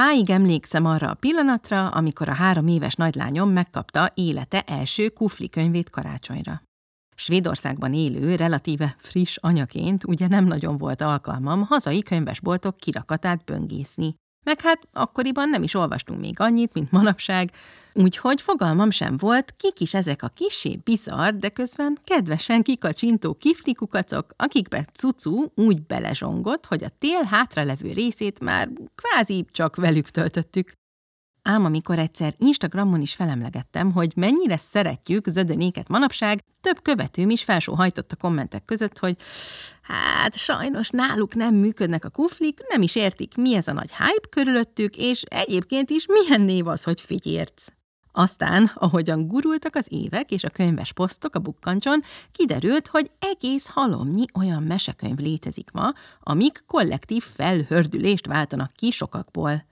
Máig emlékszem arra a pillanatra, amikor a három éves nagylányom megkapta élete első kufli könyvét karácsonyra. Svédországban élő, relatíve friss anyaként ugye nem nagyon volt alkalmam hazai könyvesboltok kirakatát böngészni. Meg hát akkoriban nem is olvastunk még annyit, mint manapság, úgyhogy fogalmam sem volt, kik is ezek a kisé bizarr, de közben kedvesen kikacsintó kiflikukacok, akikbe cucu úgy belezsongott, hogy a tél hátralevő részét már kvázi csak velük töltöttük. Ám amikor egyszer Instagramon is felemlegettem, hogy mennyire szeretjük zödönéket manapság, több követőm is felsóhajtott a kommentek között, hogy hát sajnos náluk nem működnek a kuflik, nem is értik, mi ez a nagy hype körülöttük, és egyébként is milyen név az, hogy figyérc. Aztán, ahogyan gurultak az évek és a könyves posztok a bukkancson, kiderült, hogy egész halomnyi olyan mesekönyv létezik ma, amik kollektív felhördülést váltanak ki sokakból.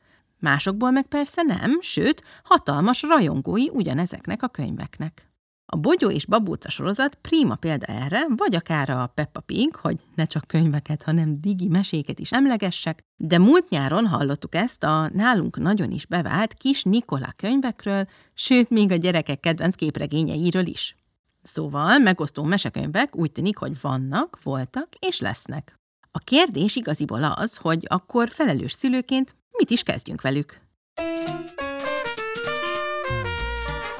Másokból meg persze nem, sőt, hatalmas rajongói ugyanezeknek a könyveknek. A Bogyó és Babóca sorozat prima példa erre, vagy akár a Peppa Pig, hogy ne csak könyveket, hanem digi meséket is emlegessek, de múlt nyáron hallottuk ezt a nálunk nagyon is bevált kis Nikola könyvekről, sőt, még a gyerekek kedvenc képregényeiről is. Szóval megosztó mesekönyvek úgy tűnik, hogy vannak, voltak és lesznek. A kérdés igaziból az, hogy akkor felelős szülőként mit is kezdjünk velük.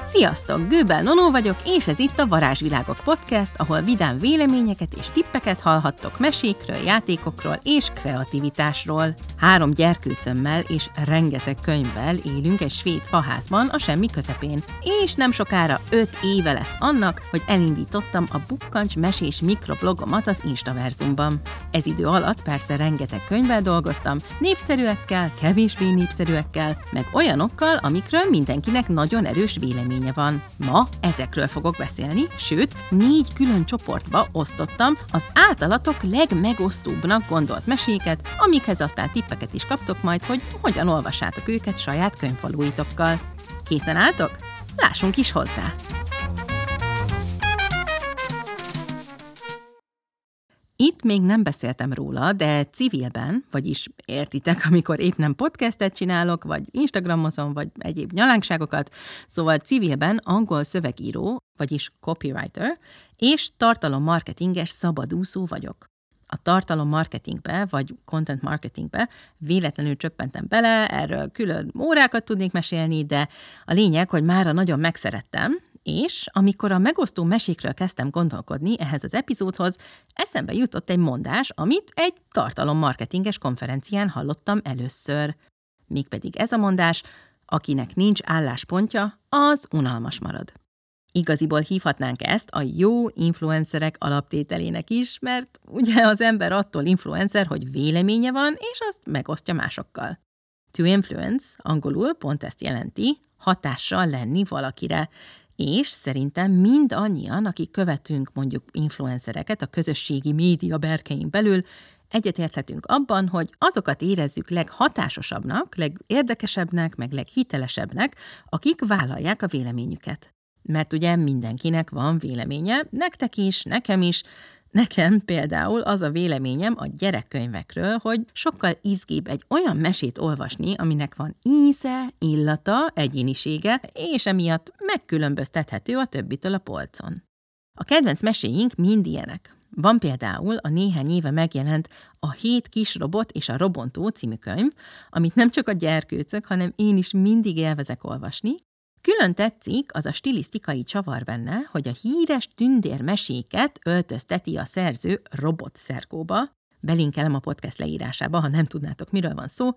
Sziasztok! Gőbel Nonó vagyok, és ez itt a Varázsvilágok Podcast, ahol vidám véleményeket és tippeket hallhattok mesékről, játékokról és kreativitásról. Három gyerkőcömmel és rengeteg könyvvel élünk egy svéd faházban a semmi közepén. És nem sokára öt éve lesz annak, hogy elindítottam a Bukkancs mesés mikroblogomat az Instaverzumban. Ez idő alatt persze rengeteg könyvvel dolgoztam, népszerűekkel, kevésbé népszerűekkel, meg olyanokkal, amikről mindenkinek nagyon erős vélemény véleménye van. Ma ezekről fogok beszélni, sőt, négy külön csoportba osztottam az általatok legmegosztóbbnak gondolt meséket, amikhez aztán tippeket is kaptok majd, hogy hogyan olvassátok őket saját könyvfalúitokkal. Készen álltok? Lássunk is hozzá! Itt még nem beszéltem róla, de civilben, vagyis értitek, amikor épp nem podcastet csinálok, vagy Instagramozom, vagy egyéb nyalánkságokat, szóval civilben angol szövegíró, vagyis copywriter, és tartalommarketinges szabadúszó vagyok. A tartalom marketingbe, vagy content marketingbe véletlenül csöppentem bele, erről külön órákat tudnék mesélni, de a lényeg, hogy mára nagyon megszerettem, és amikor a megosztó mesékről kezdtem gondolkodni ehhez az epizódhoz, eszembe jutott egy mondás, amit egy tartalommarketinges konferencián hallottam először. Mégpedig ez a mondás, akinek nincs álláspontja, az unalmas marad. Igaziból hívhatnánk ezt a jó influencerek alaptételének is, mert ugye az ember attól influencer, hogy véleménye van, és azt megosztja másokkal. To influence, angolul pont ezt jelenti, hatással lenni valakire, és szerintem mind annyian, akik követünk mondjuk influencereket a közösségi média berkein belül, egyetérthetünk abban, hogy azokat érezzük leghatásosabbnak, legérdekesebbnek, meg leghitelesebbnek, akik vállalják a véleményüket. Mert ugye mindenkinek van véleménye, nektek is, nekem is, Nekem például az a véleményem a gyerekkönyvekről, hogy sokkal izgibb egy olyan mesét olvasni, aminek van íze, illata, egyénisége, és emiatt megkülönböztethető a többitől a polcon. A kedvenc meséink mind ilyenek. Van például a néhány éve megjelent a Hét kis robot és a Robontó című könyv, amit nem csak a gyerkőcök, hanem én is mindig élvezek olvasni, Külön tetszik az a stilisztikai csavar benne, hogy a híres tündér meséket öltözteti a szerző robot szerkóba, belinkelem a podcast leírásába, ha nem tudnátok, miről van szó,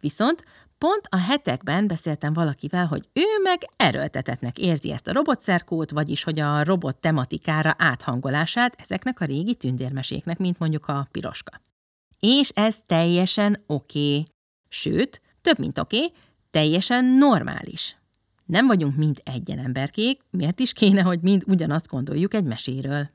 viszont pont a hetekben beszéltem valakivel, hogy ő meg erőltetetnek érzi ezt a robotszerkót, vagyis hogy a robot tematikára áthangolását ezeknek a régi tündérmeséknek, mint mondjuk a piroska. És ez teljesen oké. Okay. Sőt, több mint oké, okay, teljesen normális. Nem vagyunk mind egyen emberkék, miért is kéne, hogy mind ugyanazt gondoljuk egy meséről?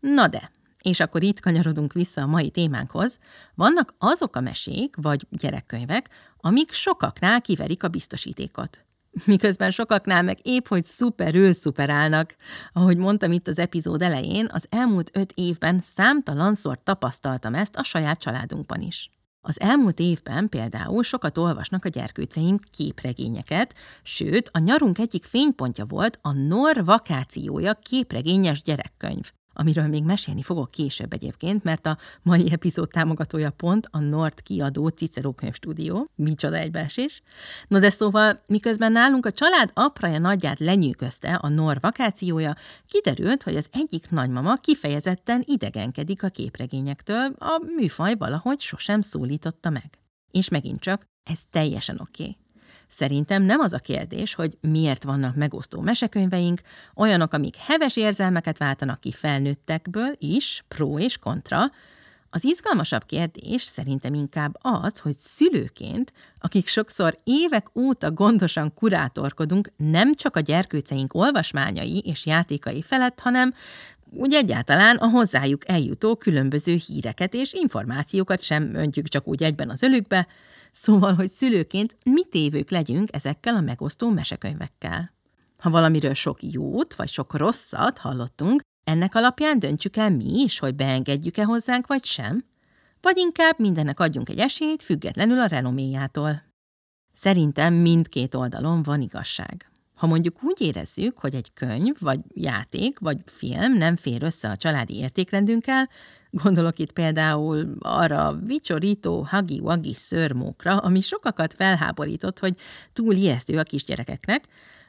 Na de, és akkor itt kanyarodunk vissza a mai témánkhoz, vannak azok a mesék vagy gyerekkönyvek, amik sokaknál kiverik a biztosítékot. Miközben sokaknál meg épp, hogy szuperül szuperálnak. Ahogy mondtam itt az epizód elején, az elmúlt öt évben számtalanszor tapasztaltam ezt a saját családunkban is. Az elmúlt évben például sokat olvasnak a gyerkőceim képregényeket, sőt, a nyarunk egyik fénypontja volt a Nor vakációja képregényes gyerekkönyv amiről még mesélni fogok később egyébként, mert a mai epizód támogatója pont a Nord kiadó Cicero könyvstúdió, micsoda egybeesés. No de szóval, miközben nálunk a család apraja nagyját lenyűgözte a Nor vakációja, kiderült, hogy az egyik nagymama kifejezetten idegenkedik a képregényektől, a műfaj valahogy sosem szólította meg. És megint csak, ez teljesen oké. Okay. Szerintem nem az a kérdés, hogy miért vannak megosztó mesekönyveink, olyanok, amik heves érzelmeket váltanak ki felnőttekből is, pro és kontra, az izgalmasabb kérdés szerintem inkább az, hogy szülőként, akik sokszor évek óta gondosan kurátorkodunk nem csak a gyerkőceink olvasmányai és játékai felett, hanem úgy egyáltalán a hozzájuk eljutó különböző híreket és információkat sem öntjük csak úgy egyben az ölükbe, Szóval, hogy szülőként mit évők legyünk ezekkel a megosztó mesekönyvekkel. Ha valamiről sok jót vagy sok rosszat hallottunk, ennek alapján döntsük el mi is, hogy beengedjük-e hozzánk vagy sem, vagy inkább mindennek adjunk egy esélyt, függetlenül a renoméjától. Szerintem mindkét oldalon van igazság. Ha mondjuk úgy érezzük, hogy egy könyv, vagy játék, vagy film nem fér össze a családi értékrendünkkel, Gondolok itt például arra vicsorító hagi-wagi szörmókra, ami sokakat felháborított, hogy túl ijesztő a kisgyerekeknek,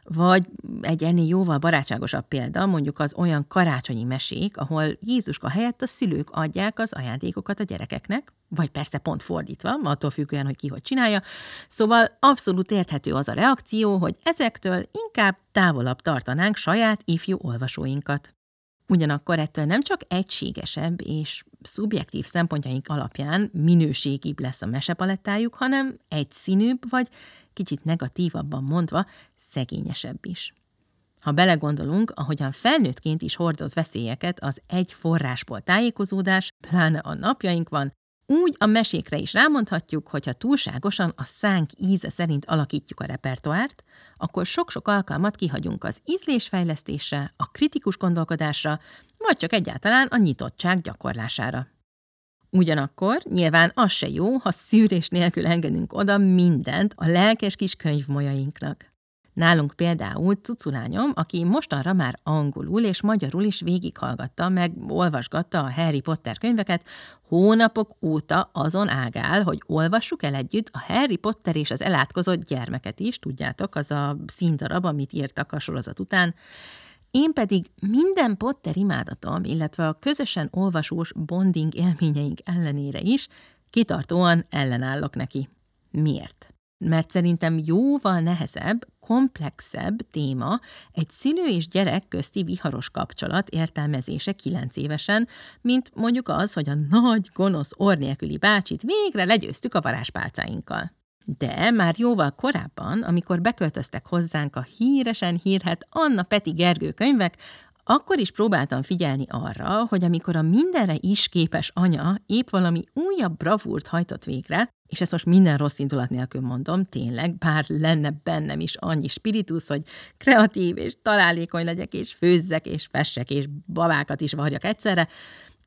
vagy egy ennél jóval barátságosabb példa, mondjuk az olyan karácsonyi mesék, ahol Jézuska helyett a szülők adják az ajándékokat a gyerekeknek, vagy persze pont fordítva, attól függően, hogy ki hogy csinálja. Szóval abszolút érthető az a reakció, hogy ezektől inkább távolabb tartanánk saját ifjú olvasóinkat. Ugyanakkor ettől nem csak egységesebb és szubjektív szempontjaink alapján minőségibb lesz a mesepalettájuk, hanem egyszínűbb, vagy kicsit negatívabban mondva, szegényesebb is. Ha belegondolunk, ahogyan felnőttként is hordoz veszélyeket az egy forrásból tájékozódás, pláne a napjaink van, úgy a mesékre is rámondhatjuk, hogy ha túlságosan a szánk íze szerint alakítjuk a repertoárt, akkor sok-sok alkalmat kihagyunk az ízlésfejlesztésre, a kritikus gondolkodásra, vagy csak egyáltalán a nyitottság gyakorlására. Ugyanakkor nyilván az se jó, ha szűrés nélkül engedünk oda mindent a lelkes kis könyvmolyainknak. Nálunk például cuculányom, aki mostanra már angolul és magyarul is végighallgatta, meg olvasgatta a Harry Potter könyveket, hónapok óta azon ágál, hogy olvassuk el együtt a Harry Potter és az elátkozott gyermeket is, tudjátok, az a színdarab, amit írtak a sorozat után, én pedig minden Potter imádatom, illetve a közösen olvasós bonding élményeink ellenére is kitartóan ellenállok neki. Miért? Mert szerintem jóval nehezebb, komplexebb téma egy szülő és gyerek közti viharos kapcsolat értelmezése kilenc évesen, mint mondjuk az, hogy a nagy, gonosz, orr nélküli bácsit végre legyőztük a varázspálcáinkkal. De már jóval korábban, amikor beköltöztek hozzánk a híresen hírhet Anna Peti Gergő könyvek, akkor is próbáltam figyelni arra, hogy amikor a mindenre is képes anya épp valami újabb bravúrt hajtott végre, és ezt most minden rossz indulat nélkül mondom, tényleg, bár lenne bennem is annyi spiritus, hogy kreatív és találékony legyek, és főzzek, és fessek, és babákat is varjak egyszerre,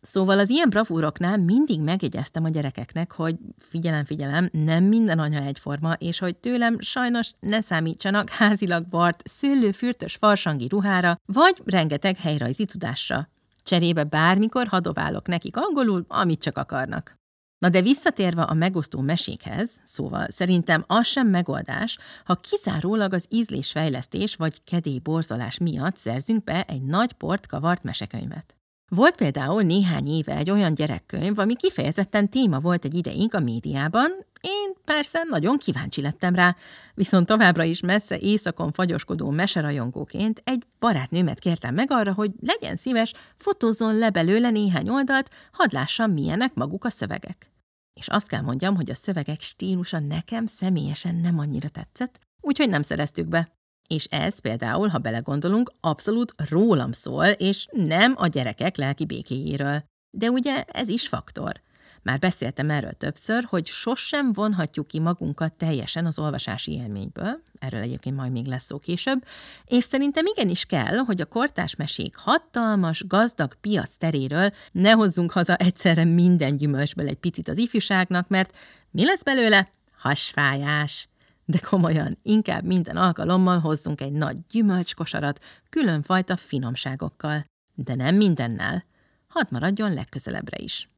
Szóval az ilyen bravúroknál mindig megjegyeztem a gyerekeknek, hogy figyelem, figyelem, nem minden anya egyforma, és hogy tőlem sajnos ne számítsanak házilag vart, szőlőfürtös farsangi ruhára, vagy rengeteg helyrajzi tudásra. Cserébe bármikor hadoválok nekik angolul, amit csak akarnak. Na de visszatérve a megosztó mesékhez, szóval szerintem az sem megoldás, ha kizárólag az ízlésfejlesztés vagy kedélyborzolás miatt szerzünk be egy nagy port kavart mesekönyvet. Volt például néhány éve egy olyan gyerekkönyv, ami kifejezetten téma volt egy ideig a médiában, én persze nagyon kíváncsi lettem rá, viszont továbbra is messze éjszakon fagyoskodó meserajongóként egy barátnőmet kértem meg arra, hogy legyen szíves, fotózzon le belőle néhány oldalt, hadd lássam, milyenek maguk a szövegek. És azt kell mondjam, hogy a szövegek stílusa nekem személyesen nem annyira tetszett, úgyhogy nem szereztük be. És ez például, ha belegondolunk, abszolút rólam szól, és nem a gyerekek lelki békéjéről. De ugye ez is faktor. Már beszéltem erről többször, hogy sosem vonhatjuk ki magunkat teljesen az olvasási élményből, erről egyébként majd még lesz szó később, és szerintem igenis kell, hogy a kortás mesék hatalmas, gazdag piac teréről ne hozzunk haza egyszerre minden gyümölcsből egy picit az ifjúságnak, mert Mi lesz belőle? Hasfájás. De komolyan, inkább minden alkalommal hozzunk egy nagy gyümölcskosarat, különfajta finomságokkal. De nem mindennel. Hadd maradjon legközelebbre is.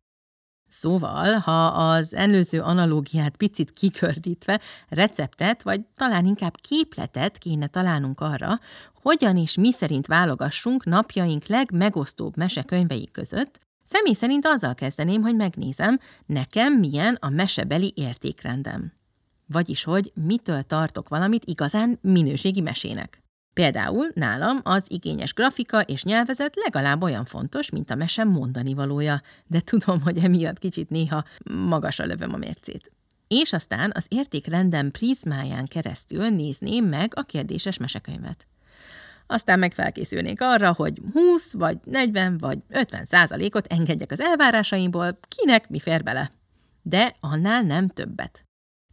Szóval, ha az előző analógiát picit kikördítve, receptet, vagy talán inkább képletet kéne találnunk arra, hogyan és mi szerint válogassunk napjaink legmegosztóbb mesekönyvei között, személy szerint azzal kezdeném, hogy megnézem, nekem milyen a mesebeli értékrendem. Vagyis, hogy mitől tartok valamit igazán minőségi mesének. Például nálam az igényes grafika és nyelvezet legalább olyan fontos, mint a mesem mondani valója, de tudom, hogy emiatt kicsit néha magasra lövöm a mércét. És aztán az értékrendem prizmáján keresztül nézném meg a kérdéses mesekönyvet. Aztán meg felkészülnék arra, hogy 20 vagy 40 vagy 50 százalékot engedjek az elvárásaimból, kinek mi fér bele. De annál nem többet.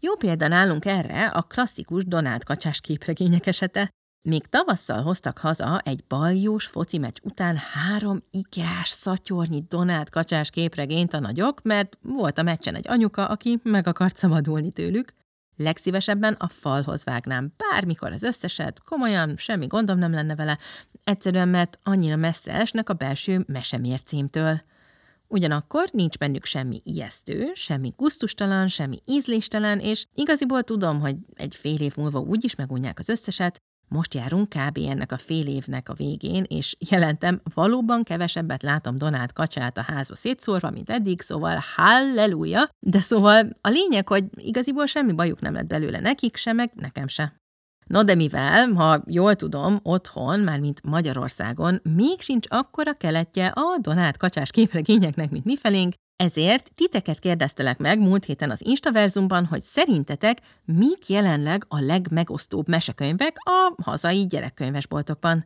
Jó példa nálunk erre a klasszikus Donát kacsás képregények esete, még tavasszal hoztak haza egy baljós foci meccs után három ikás, szatyornyi Donát kacsás képregényt a nagyok, mert volt a meccsen egy anyuka, aki meg akart szabadulni tőlük. Legszívesebben a falhoz vágnám bármikor az összeset, komolyan, semmi gondom nem lenne vele, egyszerűen mert annyira messze esnek a belső mesemércémtől. Ugyanakkor nincs bennük semmi ijesztő, semmi gusztustalan, semmi ízléstelen, és igaziból tudom, hogy egy fél év múlva úgyis megunják az összeset, most járunk kb. ennek a fél évnek a végén, és jelentem, valóban kevesebbet látom Donát kacsát a házba szétszórva, mint eddig, szóval halleluja, de szóval a lényeg, hogy igaziból semmi bajuk nem lett belőle nekik se, meg nekem se. No de mivel, ha jól tudom, otthon, már mint Magyarországon, még sincs akkora keletje a Donát kacsás képregényeknek, mint mifelénk, ezért titeket kérdeztelek meg múlt héten az Instaverzumban, hogy szerintetek mik jelenleg a legmegosztóbb mesekönyvek a hazai gyerekkönyvesboltokban.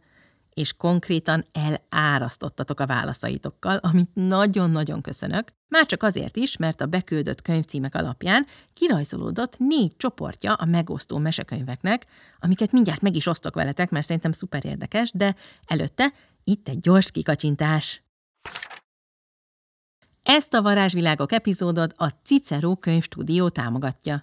És konkrétan elárasztottatok a válaszaitokkal, amit nagyon-nagyon köszönök, már csak azért is, mert a beküldött könyvcímek alapján kirajzolódott négy csoportja a megosztó mesekönyveknek, amiket mindjárt meg is osztok veletek, mert szerintem szuper érdekes, de előtte itt egy gyors kikacsintás. Ezt a Varázsvilágok epizódot a Cicero könyvstúdió támogatja.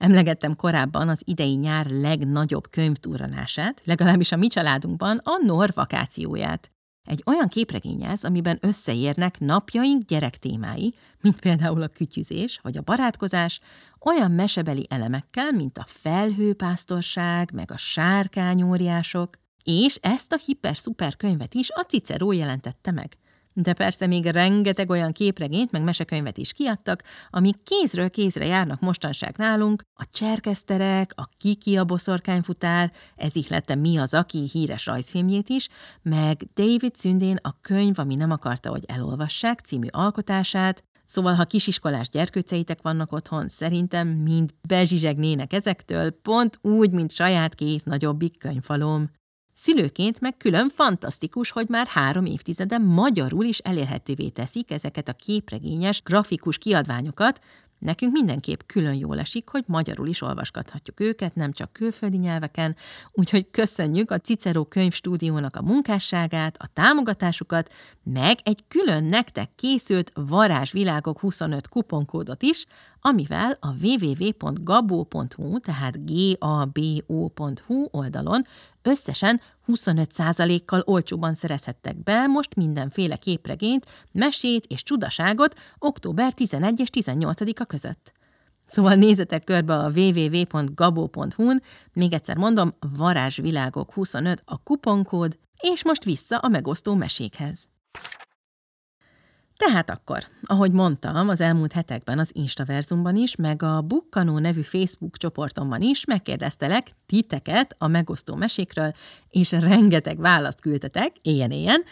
Emlegettem korábban az idei nyár legnagyobb könyvtúranását, legalábbis a mi családunkban a Nor vakációját. Egy olyan képregény ez, amiben összeérnek napjaink gyerektémái, mint például a kütyüzés vagy a barátkozás, olyan mesebeli elemekkel, mint a felhőpásztorság, meg a sárkányóriások, és ezt a hiper-szuper könyvet is a Cicero jelentette meg – de persze még rengeteg olyan képregényt, meg mesekönyvet is kiadtak, amik kézről kézre járnak mostanság nálunk, a cserkeszterek, a Kiki a boszorkányfutár, ez ihlette Mi az Aki híres rajzfilmjét is, meg David Szündén a könyv, ami nem akarta, hogy elolvassák című alkotását, Szóval, ha kisiskolás gyerkőceitek vannak otthon, szerintem mind bezsizsegnének ezektől, pont úgy, mint saját két nagyobbik könyvfalom. Szülőként meg külön fantasztikus, hogy már három évtizede magyarul is elérhetővé teszik ezeket a képregényes, grafikus kiadványokat, Nekünk mindenképp külön jól esik, hogy magyarul is olvasgathatjuk őket, nem csak külföldi nyelveken, úgyhogy köszönjük a Cicero könyvstúdiónak a munkásságát, a támogatásukat, meg egy külön nektek készült Varázsvilágok 25 kuponkódot is, amivel a www.gabo.hu, tehát gabo.hu oldalon összesen 25%-kal olcsóban szerezhettek be most mindenféle képregényt, mesét és csudaságot október 11 és 18-a között. Szóval nézzetek körbe a www.gabo.hu-n, még egyszer mondom, varázsvilágok 25 a kuponkód, és most vissza a megosztó mesékhez. Tehát akkor, ahogy mondtam, az elmúlt hetekben az Instaverzumban is, meg a Bukkanó nevű Facebook csoportomban is megkérdeztelek titeket a megosztó mesékről, és rengeteg választ küldtetek, ilyen-ilyen.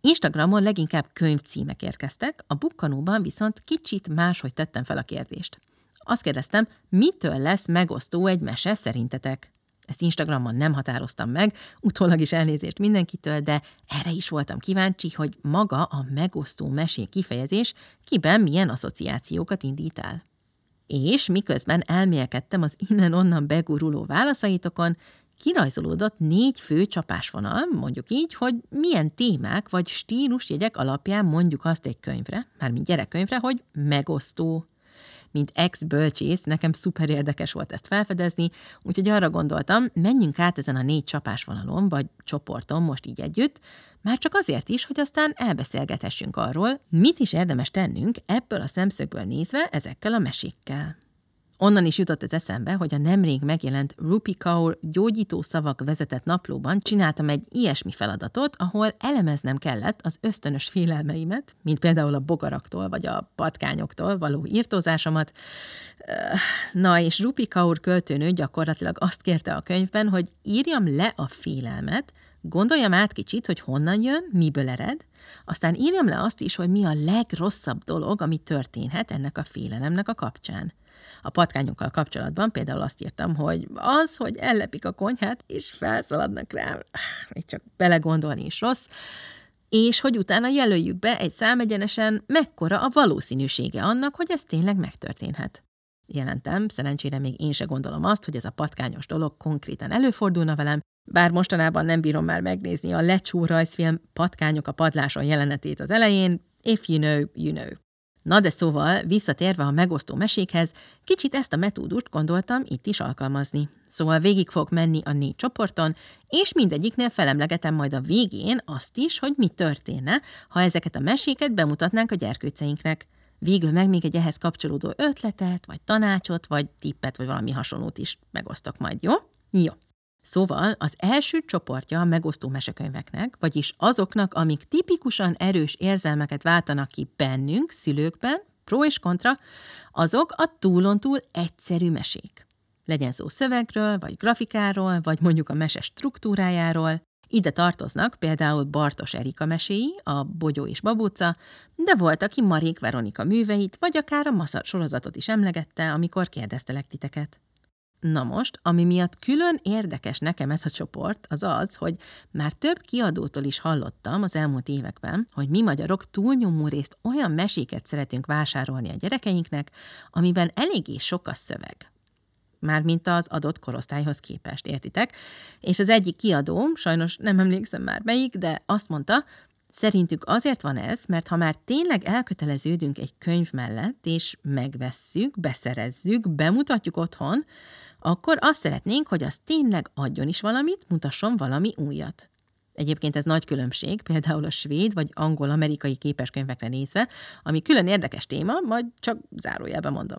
Instagramon leginkább könyvcímek érkeztek, a Bukkanóban viszont kicsit máshogy tettem fel a kérdést. Azt kérdeztem, mitől lesz megosztó egy mese szerintetek? Ezt Instagramon nem határoztam meg, utólag is elnézést mindenkitől, de erre is voltam kíváncsi, hogy maga a megosztó mesék kifejezés kiben milyen asszociációkat indít el. És miközben elmélkedtem az innen-onnan beguruló válaszaitokon, kirajzolódott négy fő csapásvonal, mondjuk így, hogy milyen témák vagy stílusjegyek alapján mondjuk azt egy könyvre, mármint gyerekkönyvre, hogy megosztó. Mint ex-bölcsész, nekem szuper érdekes volt ezt felfedezni, úgyhogy arra gondoltam, menjünk át ezen a négy csapásvonalon, vagy csoporton most így együtt, már csak azért is, hogy aztán elbeszélgethessünk arról, mit is érdemes tennünk ebből a szemszögből nézve ezekkel a mesékkel. Onnan is jutott az eszembe, hogy a nemrég megjelent Rupi Kaur gyógyító szavak vezetett naplóban csináltam egy ilyesmi feladatot, ahol elemeznem kellett az ösztönös félelmeimet, mint például a bogaraktól vagy a patkányoktól való írtózásomat. Na, és Rupi Kaur költőnő gyakorlatilag azt kérte a könyvben, hogy írjam le a félelmet, gondoljam át kicsit, hogy honnan jön, miből ered, aztán írjam le azt is, hogy mi a legrosszabb dolog, ami történhet ennek a félelemnek a kapcsán. A patkányokkal kapcsolatban például azt írtam, hogy az, hogy ellepik a konyhát, és felszaladnak rám, még csak belegondolni is rossz, és hogy utána jelöljük be egy számegyenesen, mekkora a valószínűsége annak, hogy ez tényleg megtörténhet. Jelentem, szerencsére még én se gondolom azt, hogy ez a patkányos dolog konkrétan előfordulna velem, bár mostanában nem bírom már megnézni a lecsó rajzfilm Patkányok a padláson jelenetét az elején, if you know, you know. Na de szóval, visszatérve a megosztó mesékhez, kicsit ezt a metódust gondoltam itt is alkalmazni. Szóval végig fog menni a négy csoporton, és mindegyiknél felemlegetem majd a végén azt is, hogy mi történne, ha ezeket a meséket bemutatnánk a gyerkőceinknek. Végül meg még egy ehhez kapcsolódó ötletet, vagy tanácsot, vagy tippet, vagy valami hasonlót is megosztok majd, jó? Jó. Szóval az első csoportja a megosztó mesekönyveknek, vagyis azoknak, amik tipikusan erős érzelmeket váltanak ki bennünk, szülőkben, pro és kontra, azok a túlontúl egyszerű mesék. Legyen szó szövegről, vagy grafikáról, vagy mondjuk a mese struktúrájáról. Ide tartoznak például Bartos Erika meséi, a Bogyó és Babóca, de volt, aki Marék Veronika műveit, vagy akár a Maszat sorozatot is emlegette, amikor kérdeztelek titeket. Na most, ami miatt külön érdekes nekem ez a csoport, az az, hogy már több kiadótól is hallottam az elmúlt években, hogy mi magyarok túlnyomó részt olyan meséket szeretünk vásárolni a gyerekeinknek, amiben eléggé sok a szöveg. Mármint az adott korosztályhoz képest, értitek? És az egyik kiadó, sajnos nem emlékszem már melyik, de azt mondta, Szerintük azért van ez, mert ha már tényleg elköteleződünk egy könyv mellett, és megvesszük, beszerezzük, bemutatjuk otthon, akkor azt szeretnénk, hogy az tényleg adjon is valamit, mutasson valami újat. Egyébként ez nagy különbség, például a svéd vagy angol-amerikai képeskönyvekre nézve, ami külön érdekes téma, majd csak zárójelben mondom.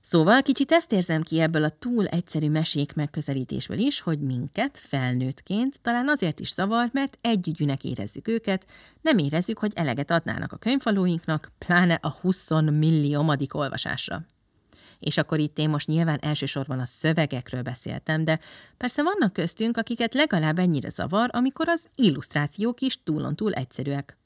Szóval kicsit ezt érzem ki ebből a túl egyszerű mesék megközelítésből is, hogy minket felnőttként talán azért is zavar, mert együgyűnek érezzük őket, nem érezzük, hogy eleget adnának a könyvfalóinknak, pláne a 20 milliómadik olvasásra. És akkor itt én most nyilván elsősorban a szövegekről beszéltem, de persze vannak köztünk, akiket legalább ennyire zavar, amikor az illusztrációk is túlon-túl egyszerűek.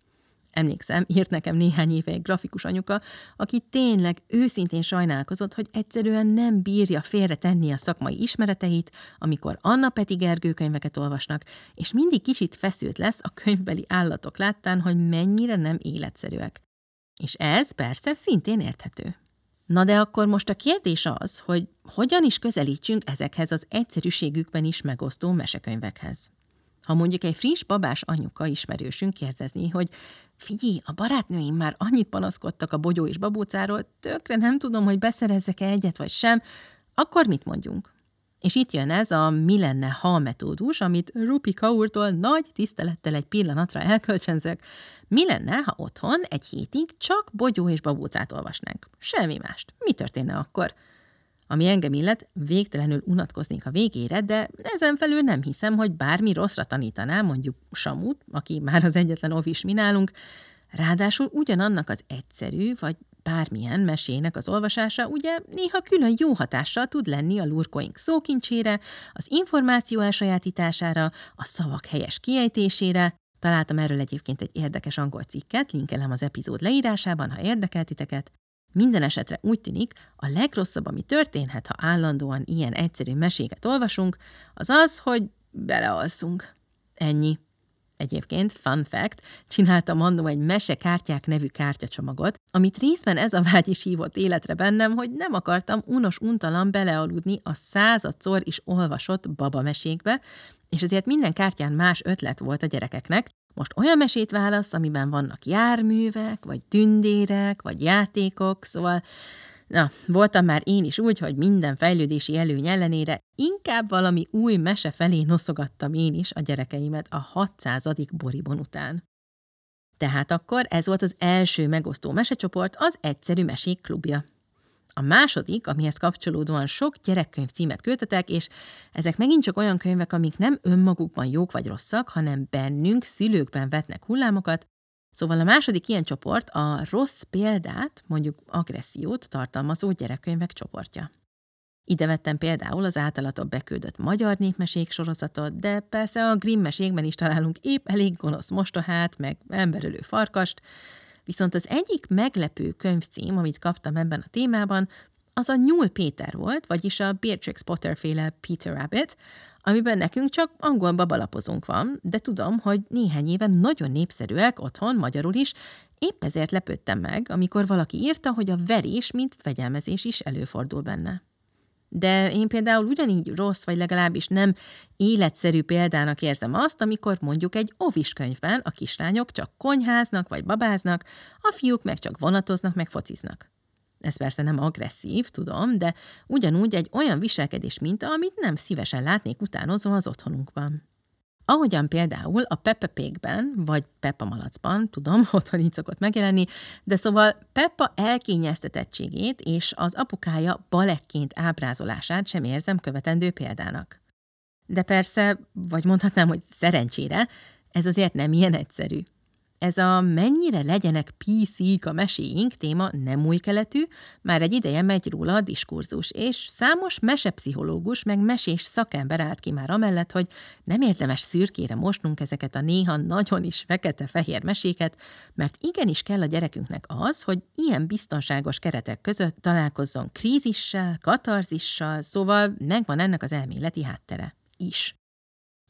Emlékszem, írt nekem néhány éve egy grafikus anyuka, aki tényleg őszintén sajnálkozott, hogy egyszerűen nem bírja félre tenni a szakmai ismereteit, amikor Anna Peti Gergő könyveket olvasnak, és mindig kicsit feszült lesz a könyvbeli állatok láttán, hogy mennyire nem életszerűek. És ez persze szintén érthető. Na de akkor most a kérdés az, hogy hogyan is közelítsünk ezekhez az egyszerűségükben is megosztó mesekönyvekhez. Ha mondjuk egy friss babás anyuka ismerősünk kérdezni, hogy figyelj, a barátnőim már annyit panaszkodtak a bogyó és babócáról, tökre nem tudom, hogy beszerezzek-e egyet vagy sem, akkor mit mondjunk? És itt jön ez a mi lenne, ha metódus, amit Rupi Kaurtól nagy tisztelettel egy pillanatra elkölcsönzök. Mi lenne, ha otthon egy hétig csak bogyó és babócát olvasnánk? Semmi mást. Mi történne akkor? Ami engem illet, végtelenül unatkoznék a végére, de ezen felül nem hiszem, hogy bármi rosszra tanítaná mondjuk Samut, aki már az egyetlen ovis mi nálunk, ráadásul ugyanannak az egyszerű, vagy bármilyen mesének az olvasása ugye néha külön jó hatással tud lenni a lurkoink szókincsére, az információ elsajátítására, a szavak helyes kiejtésére. Találtam erről egyébként egy érdekes angol cikket, linkelem az epizód leírásában, ha érdekel titeket. Minden esetre úgy tűnik, a legrosszabb, ami történhet, ha állandóan ilyen egyszerű meséket olvasunk, az az, hogy belealszunk. Ennyi. Egyébként, fun fact, csináltam annó egy Mesekártyák nevű kártyacsomagot, amit részben ez a vágy is hívott életre bennem, hogy nem akartam unos untalan belealudni a századszor is olvasott babamesékbe, és ezért minden kártyán más ötlet volt a gyerekeknek, most olyan mesét válasz, amiben vannak járművek, vagy tündérek, vagy játékok, szóval Na, voltam már én is úgy, hogy minden fejlődési előny ellenére inkább valami új mese felé noszogattam én is a gyerekeimet a 600. boribon után. Tehát akkor ez volt az első megosztó mesecsoport, az Egyszerű Mesék klubja. A második, amihez kapcsolódóan sok gyerekkönyv címet költetek, és ezek megint csak olyan könyvek, amik nem önmagukban jók vagy rosszak, hanem bennünk, szülőkben vetnek hullámokat, Szóval a második ilyen csoport a rossz példát, mondjuk agressziót tartalmazó gyerekkönyvek csoportja. Ide vettem például az általatok beküldött magyar népmesék sorozatot, de persze a Grimm mesékben is találunk épp elég gonosz mostohát, meg emberölő farkast, viszont az egyik meglepő könyvcím, amit kaptam ebben a témában, az a Nyúl Péter volt, vagyis a Beatrix Potter féle Peter Rabbit, amiben nekünk csak angol babalapozunk van, de tudom, hogy néhány éven nagyon népszerűek otthon, magyarul is, épp ezért lepődtem meg, amikor valaki írta, hogy a verés, mint fegyelmezés is előfordul benne. De én például ugyanígy rossz, vagy legalábbis nem életszerű példának érzem azt, amikor mondjuk egy ovis könyvben a kislányok csak konyháznak, vagy babáznak, a fiúk meg csak vonatoznak, meg fociznak. Ez persze nem agresszív, tudom, de ugyanúgy egy olyan viselkedés minta, amit nem szívesen látnék utánozva az otthonunkban. Ahogyan például a Peppa Pigben, vagy Peppa Malacban, tudom, otthon így szokott megjelenni, de szóval Peppa elkényeztetettségét és az apukája balekként ábrázolását sem érzem követendő példának. De persze, vagy mondhatnám, hogy szerencsére, ez azért nem ilyen egyszerű. Ez a mennyire legyenek PC-k a meséink téma nem új keletű, már egy ideje megy róla a diskurzus, és számos mesepszichológus meg mesés szakember állt ki már amellett, hogy nem érdemes szürkére mosnunk ezeket a néha nagyon is fekete-fehér meséket, mert igenis kell a gyerekünknek az, hogy ilyen biztonságos keretek között találkozzon krízissel, katarzissal, szóval megvan ennek az elméleti háttere is.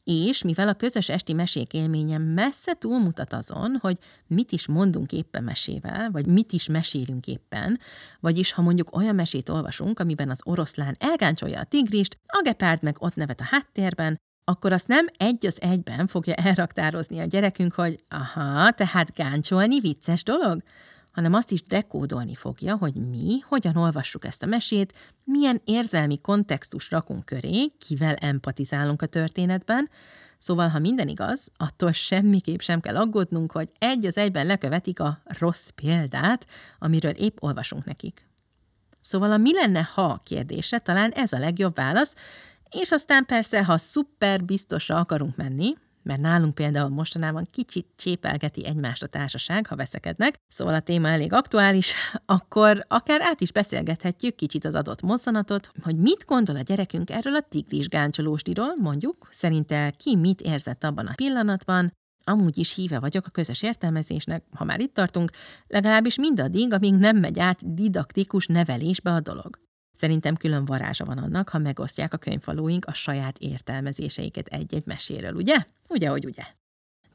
És mivel a közös esti mesék élménye messze túlmutat azon, hogy mit is mondunk éppen mesével, vagy mit is mesélünk éppen, vagyis ha mondjuk olyan mesét olvasunk, amiben az oroszlán elgáncsolja a tigrist, a gepárd meg ott nevet a háttérben, akkor azt nem egy az egyben fogja elraktározni a gyerekünk, hogy aha, tehát gáncsolni vicces dolog? Hanem azt is dekódolni fogja, hogy mi, hogyan olvassuk ezt a mesét, milyen érzelmi kontextus rakunk köré, kivel empatizálunk a történetben, Szóval, ha minden igaz, attól semmiképp sem kell aggódnunk, hogy egy az egyben lekövetik a rossz példát, amiről épp olvasunk nekik. Szóval a mi lenne, ha kérdése talán ez a legjobb válasz, és aztán persze, ha szuper biztosra akarunk menni, mert nálunk például mostanában kicsit csépelgeti egymást a társaság, ha veszekednek, szóval a téma elég aktuális, akkor akár át is beszélgethetjük kicsit az adott mozzanatot, hogy mit gondol a gyerekünk erről a tigris gáncsolósdiról, mondjuk, szerinte ki mit érzett abban a pillanatban, Amúgy is híve vagyok a közös értelmezésnek, ha már itt tartunk, legalábbis mindaddig, amíg nem megy át didaktikus nevelésbe a dolog. Szerintem külön varázsa van annak, ha megosztják a könyvfalóink a saját értelmezéseiket egy-egy meséről, ugye? Ugye, hogy ugye?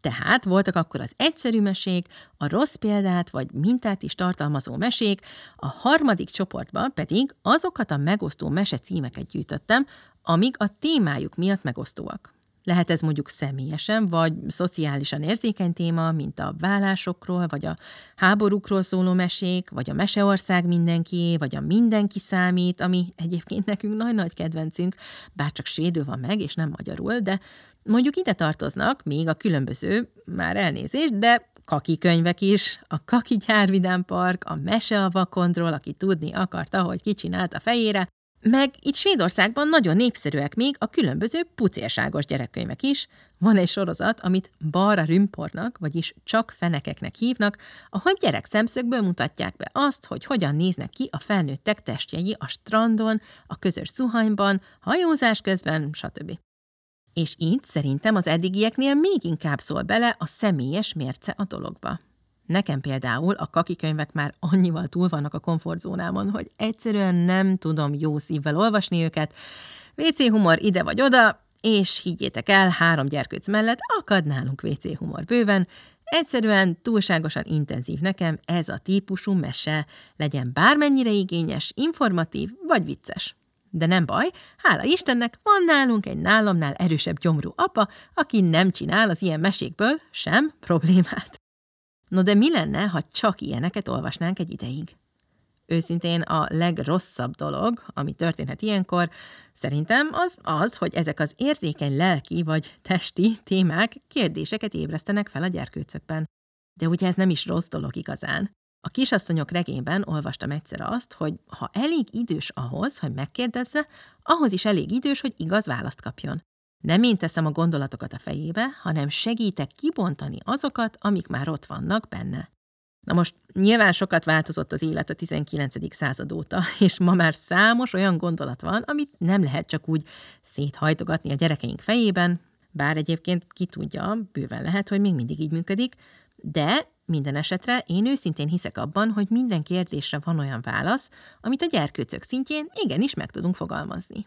Tehát voltak akkor az egyszerű mesék, a rossz példát vagy mintát is tartalmazó mesék, a harmadik csoportban pedig azokat a megosztó mese címeket gyűjtöttem, amik a témájuk miatt megosztóak. Lehet ez mondjuk személyesen, vagy szociálisan érzékeny téma, mint a vállásokról, vagy a háborúkról szóló mesék, vagy a Meseország mindenki, vagy a Mindenki számít, ami egyébként nekünk nagy-nagy kedvencünk, bár csak svédül van meg, és nem magyarul, de mondjuk ide tartoznak még a különböző, már elnézést, de kaki könyvek is, a Kaki Gyárvidám Park, a Mese a vakondról, aki tudni akarta, hogy ki csinált a fejére, meg itt Svédországban nagyon népszerűek még a különböző pucérságos gyerekkönyvek is. Van egy sorozat, amit Bara Rümpornak, vagyis csak fenekeknek hívnak, ahol gyerek szemszögből mutatják be azt, hogy hogyan néznek ki a felnőttek testjei a strandon, a közös szuhanyban, hajózás közben, stb. És itt szerintem az eddigieknél még inkább szól bele a személyes mérce a dologba. Nekem például a kaki könyvek már annyival túl vannak a komfortzónámon, hogy egyszerűen nem tudom jó szívvel olvasni őket. WC humor ide vagy oda, és higgyétek el, három gyerkőc mellett akad nálunk WC humor bőven, Egyszerűen túlságosan intenzív nekem ez a típusú mese, legyen bármennyire igényes, informatív vagy vicces. De nem baj, hála Istennek van nálunk egy nálamnál erősebb gyomrú apa, aki nem csinál az ilyen mesékből sem problémát. No de mi lenne, ha csak ilyeneket olvasnánk egy ideig? Őszintén a legrosszabb dolog, ami történhet ilyenkor, szerintem az az, hogy ezek az érzékeny lelki vagy testi témák kérdéseket ébresztenek fel a gyerkőcökben. De ugye ez nem is rossz dolog igazán. A kisasszonyok regényben olvastam egyszer azt, hogy ha elég idős ahhoz, hogy megkérdezze, ahhoz is elég idős, hogy igaz választ kapjon. Nem én teszem a gondolatokat a fejébe, hanem segítek kibontani azokat, amik már ott vannak benne. Na most nyilván sokat változott az élet a 19. század óta, és ma már számos olyan gondolat van, amit nem lehet csak úgy széthajtogatni a gyerekeink fejében, bár egyébként ki tudja, bőven lehet, hogy még mindig így működik, de minden esetre én őszintén hiszek abban, hogy minden kérdésre van olyan válasz, amit a gyerkőcök szintjén igenis meg tudunk fogalmazni.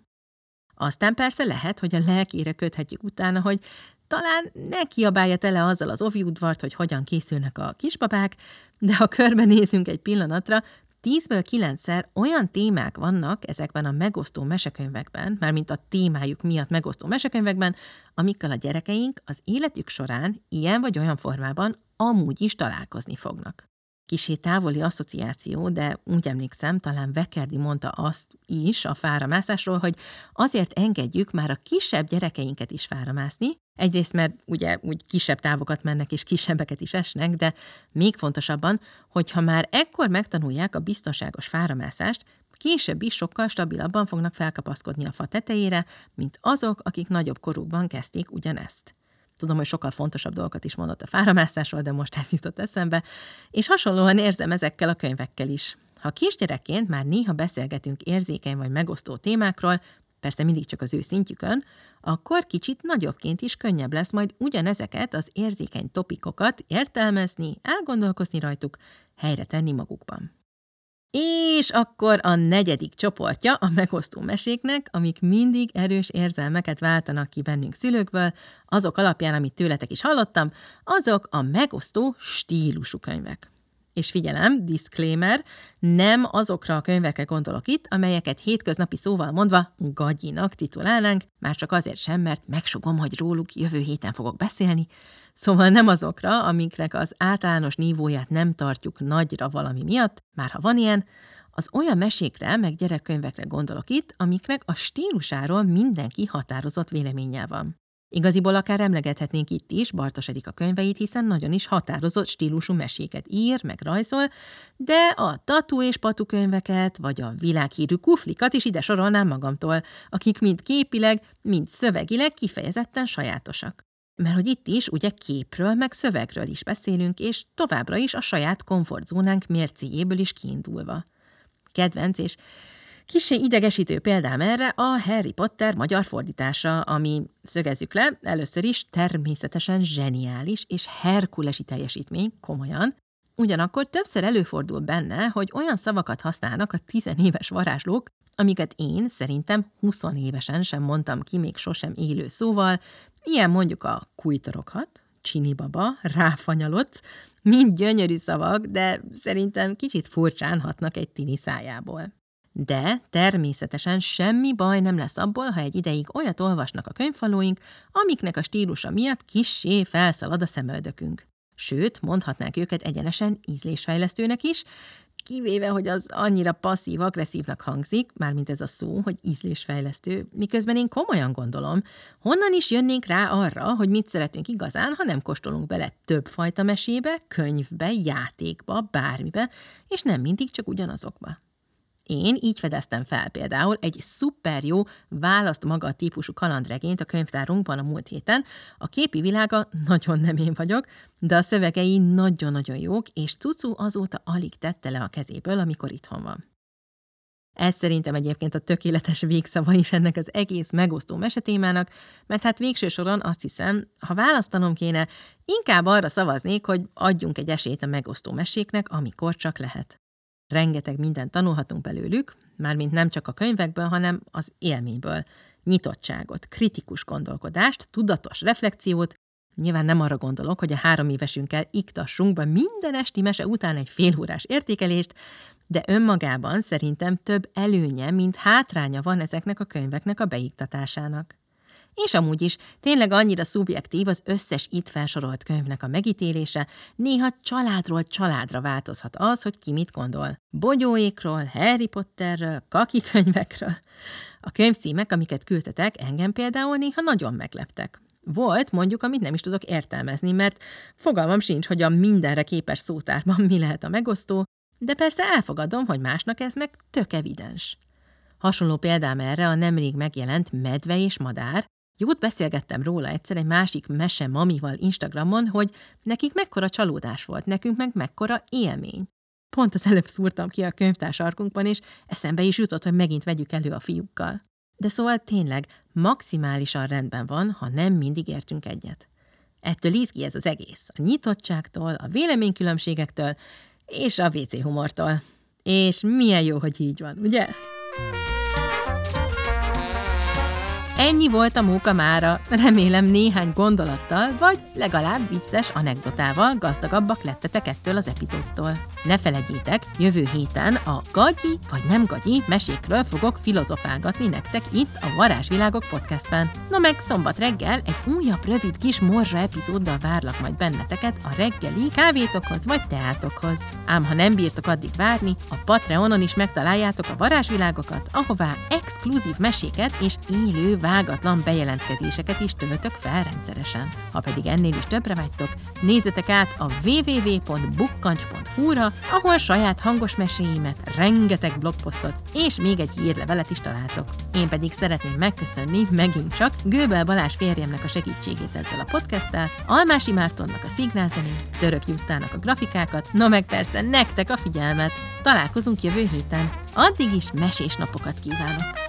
Aztán persze lehet, hogy a lelkére köthetjük utána, hogy talán ne kiabálja tele azzal az oviudvart, hogy hogyan készülnek a kisbabák, de ha körbenézünk egy pillanatra, tízből kilencszer olyan témák vannak ezekben a megosztó mesekönyvekben, mármint a témájuk miatt megosztó mesekönyvekben, amikkel a gyerekeink az életük során ilyen vagy olyan formában amúgy is találkozni fognak kisé távoli asszociáció, de úgy emlékszem, talán Vekerdi mondta azt is a fáramászásról, hogy azért engedjük már a kisebb gyerekeinket is fáramászni, egyrészt mert ugye úgy kisebb távokat mennek és kisebbeket is esnek, de még fontosabban, hogyha már ekkor megtanulják a biztonságos fáramászást, később is sokkal stabilabban fognak felkapaszkodni a fa tetejére, mint azok, akik nagyobb korukban kezdték ugyanezt. Tudom, hogy sokkal fontosabb dolgokat is mondott a fáramászásról, de most ez jutott eszembe, és hasonlóan érzem ezekkel a könyvekkel is. Ha kisgyerekként már néha beszélgetünk érzékeny vagy megosztó témákról, persze mindig csak az ő szintjükön, akkor kicsit nagyobbként is könnyebb lesz majd ugyanezeket az érzékeny topikokat értelmezni, elgondolkozni rajtuk, helyre tenni magukban. És akkor a negyedik csoportja a megosztó meséknek, amik mindig erős érzelmeket váltanak ki bennünk szülőkből, azok alapján, amit tőletek is hallottam, azok a megosztó stílusú könyvek. És figyelem, disclaimer, nem azokra a könyvekre gondolok itt, amelyeket hétköznapi szóval mondva gagyinak titulálnánk, már csak azért sem, mert megsugom, hogy róluk jövő héten fogok beszélni, Szóval nem azokra, amiknek az általános nívóját nem tartjuk nagyra valami miatt, már ha van ilyen, az olyan mesékre, meg gyerekkönyvekre gondolok itt, amiknek a stílusáról mindenki határozott véleménnyel van. Igaziból akár emlegethetnénk itt is Bartos Erika könyveit, hiszen nagyon is határozott stílusú meséket ír, meg rajzol, de a tatu és patu könyveket, vagy a világhírű kuflikat is ide sorolnám magamtól, akik mind képileg, mind szövegileg kifejezetten sajátosak. Mert hogy itt is ugye képről, meg szövegről is beszélünk, és továbbra is a saját komfortzónánk mércéjéből is kiindulva. Kedvenc és Kisé idegesítő példám erre a Harry Potter magyar fordítása, ami, szögezzük le, először is természetesen zseniális és herkulesi teljesítmény, komolyan, ugyanakkor többször előfordul benne, hogy olyan szavakat használnak a tizenéves varázslók, amiket én szerintem 20 évesen sem mondtam ki még sosem élő szóval, ilyen mondjuk a kujtorokhat, csinibaba, ráfanyalodsz, mind gyönyörű szavak, de szerintem kicsit furcsán hatnak egy tini szájából. De természetesen semmi baj nem lesz abból, ha egy ideig olyat olvasnak a könyvfalóink, amiknek a stílusa miatt kissé felszalad a szemöldökünk. Sőt, mondhatnánk őket egyenesen ízlésfejlesztőnek is, kivéve, hogy az annyira passzív-agresszívnak hangzik, mármint ez a szó, hogy ízlésfejlesztő, miközben én komolyan gondolom, honnan is jönnénk rá arra, hogy mit szeretünk igazán, ha nem kóstolunk bele több fajta mesébe, könyvbe, játékba, bármibe, és nem mindig csak ugyanazokba. Én így fedeztem fel például egy szuper jó választ maga a típusú kalandregényt a könyvtárunkban a múlt héten. A képi világa nagyon nem én vagyok, de a szövegei nagyon-nagyon jók, és Cucu azóta alig tette le a kezéből, amikor itthon van. Ez szerintem egyébként a tökéletes végszava is ennek az egész megosztó mesetémának, mert hát végső soron azt hiszem, ha választanom kéne, inkább arra szavaznék, hogy adjunk egy esélyt a megosztó meséknek, amikor csak lehet. Rengeteg mindent tanulhatunk belőlük, mármint nem csak a könyvekből, hanem az élményből. Nyitottságot, kritikus gondolkodást, tudatos reflexiót, Nyilván nem arra gondolok, hogy a három évesünkkel iktassunk be minden esti mese után egy félórás értékelést, de önmagában szerintem több előnye, mint hátránya van ezeknek a könyveknek a beiktatásának. És amúgy is, tényleg annyira szubjektív az összes itt felsorolt könyvnek a megítélése, néha családról családra változhat az, hogy ki mit gondol. Bogyóékról, Harry Potterről, kaki könyvekről. A könyvcímek, amiket küldtetek, engem például néha nagyon megleptek. Volt mondjuk, amit nem is tudok értelmezni, mert fogalmam sincs, hogy a mindenre képes szótárban mi lehet a megosztó, de persze elfogadom, hogy másnak ez meg tök evidens. Hasonló példám erre a nemrég megjelent Medve és Madár. Jót beszélgettem róla egyszer egy másik mese mamival Instagramon, hogy nekik mekkora csalódás volt, nekünk meg mekkora élmény. Pont az előbb szúrtam ki a könyvtárs arkunkban, és eszembe is jutott, hogy megint vegyük elő a fiúkkal. De szóval tényleg maximálisan rendben van, ha nem mindig értünk egyet. Ettől izgi ez az egész. A nyitottságtól, a véleménykülönbségektől és a WC humortól. És milyen jó, hogy így van, ugye? Ennyi volt a móka mára, remélem néhány gondolattal, vagy legalább vicces anekdotával gazdagabbak lettetek ettől az epizódtól. Ne felejtjétek, jövő héten a gagyi vagy nem gagyi mesékről fogok filozofálgatni nektek itt a Varázsvilágok podcastben. Na meg szombat reggel egy újabb rövid kis morzsa epizóddal várlak majd benneteket a reggeli kávétokhoz vagy teátokhoz. Ám ha nem bírtok addig várni, a Patreonon is megtaláljátok a varázsvilágokat, ahová exkluzív meséket és élő vágatlan bejelentkezéseket is töltök fel rendszeresen. Ha pedig ennél is többre vágytok, nézzetek át a www.bukkancs.hu-ra, ahol saját hangos meséimet, rengeteg blogposztot és még egy hírlevelet is találtok. Én pedig szeretném megköszönni megint csak Gőbel Balázs férjemnek a segítségét ezzel a podcasttel, Almási Mártonnak a szignálzenét, Török Juttának a grafikákat, na meg persze nektek a figyelmet. Találkozunk jövő héten. Addig is mesés napokat kívánok!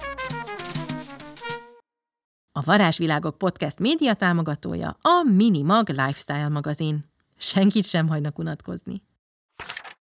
A Varázsvilágok Podcast média támogatója a Minimag Lifestyle magazin. Senkit sem hagynak unatkozni.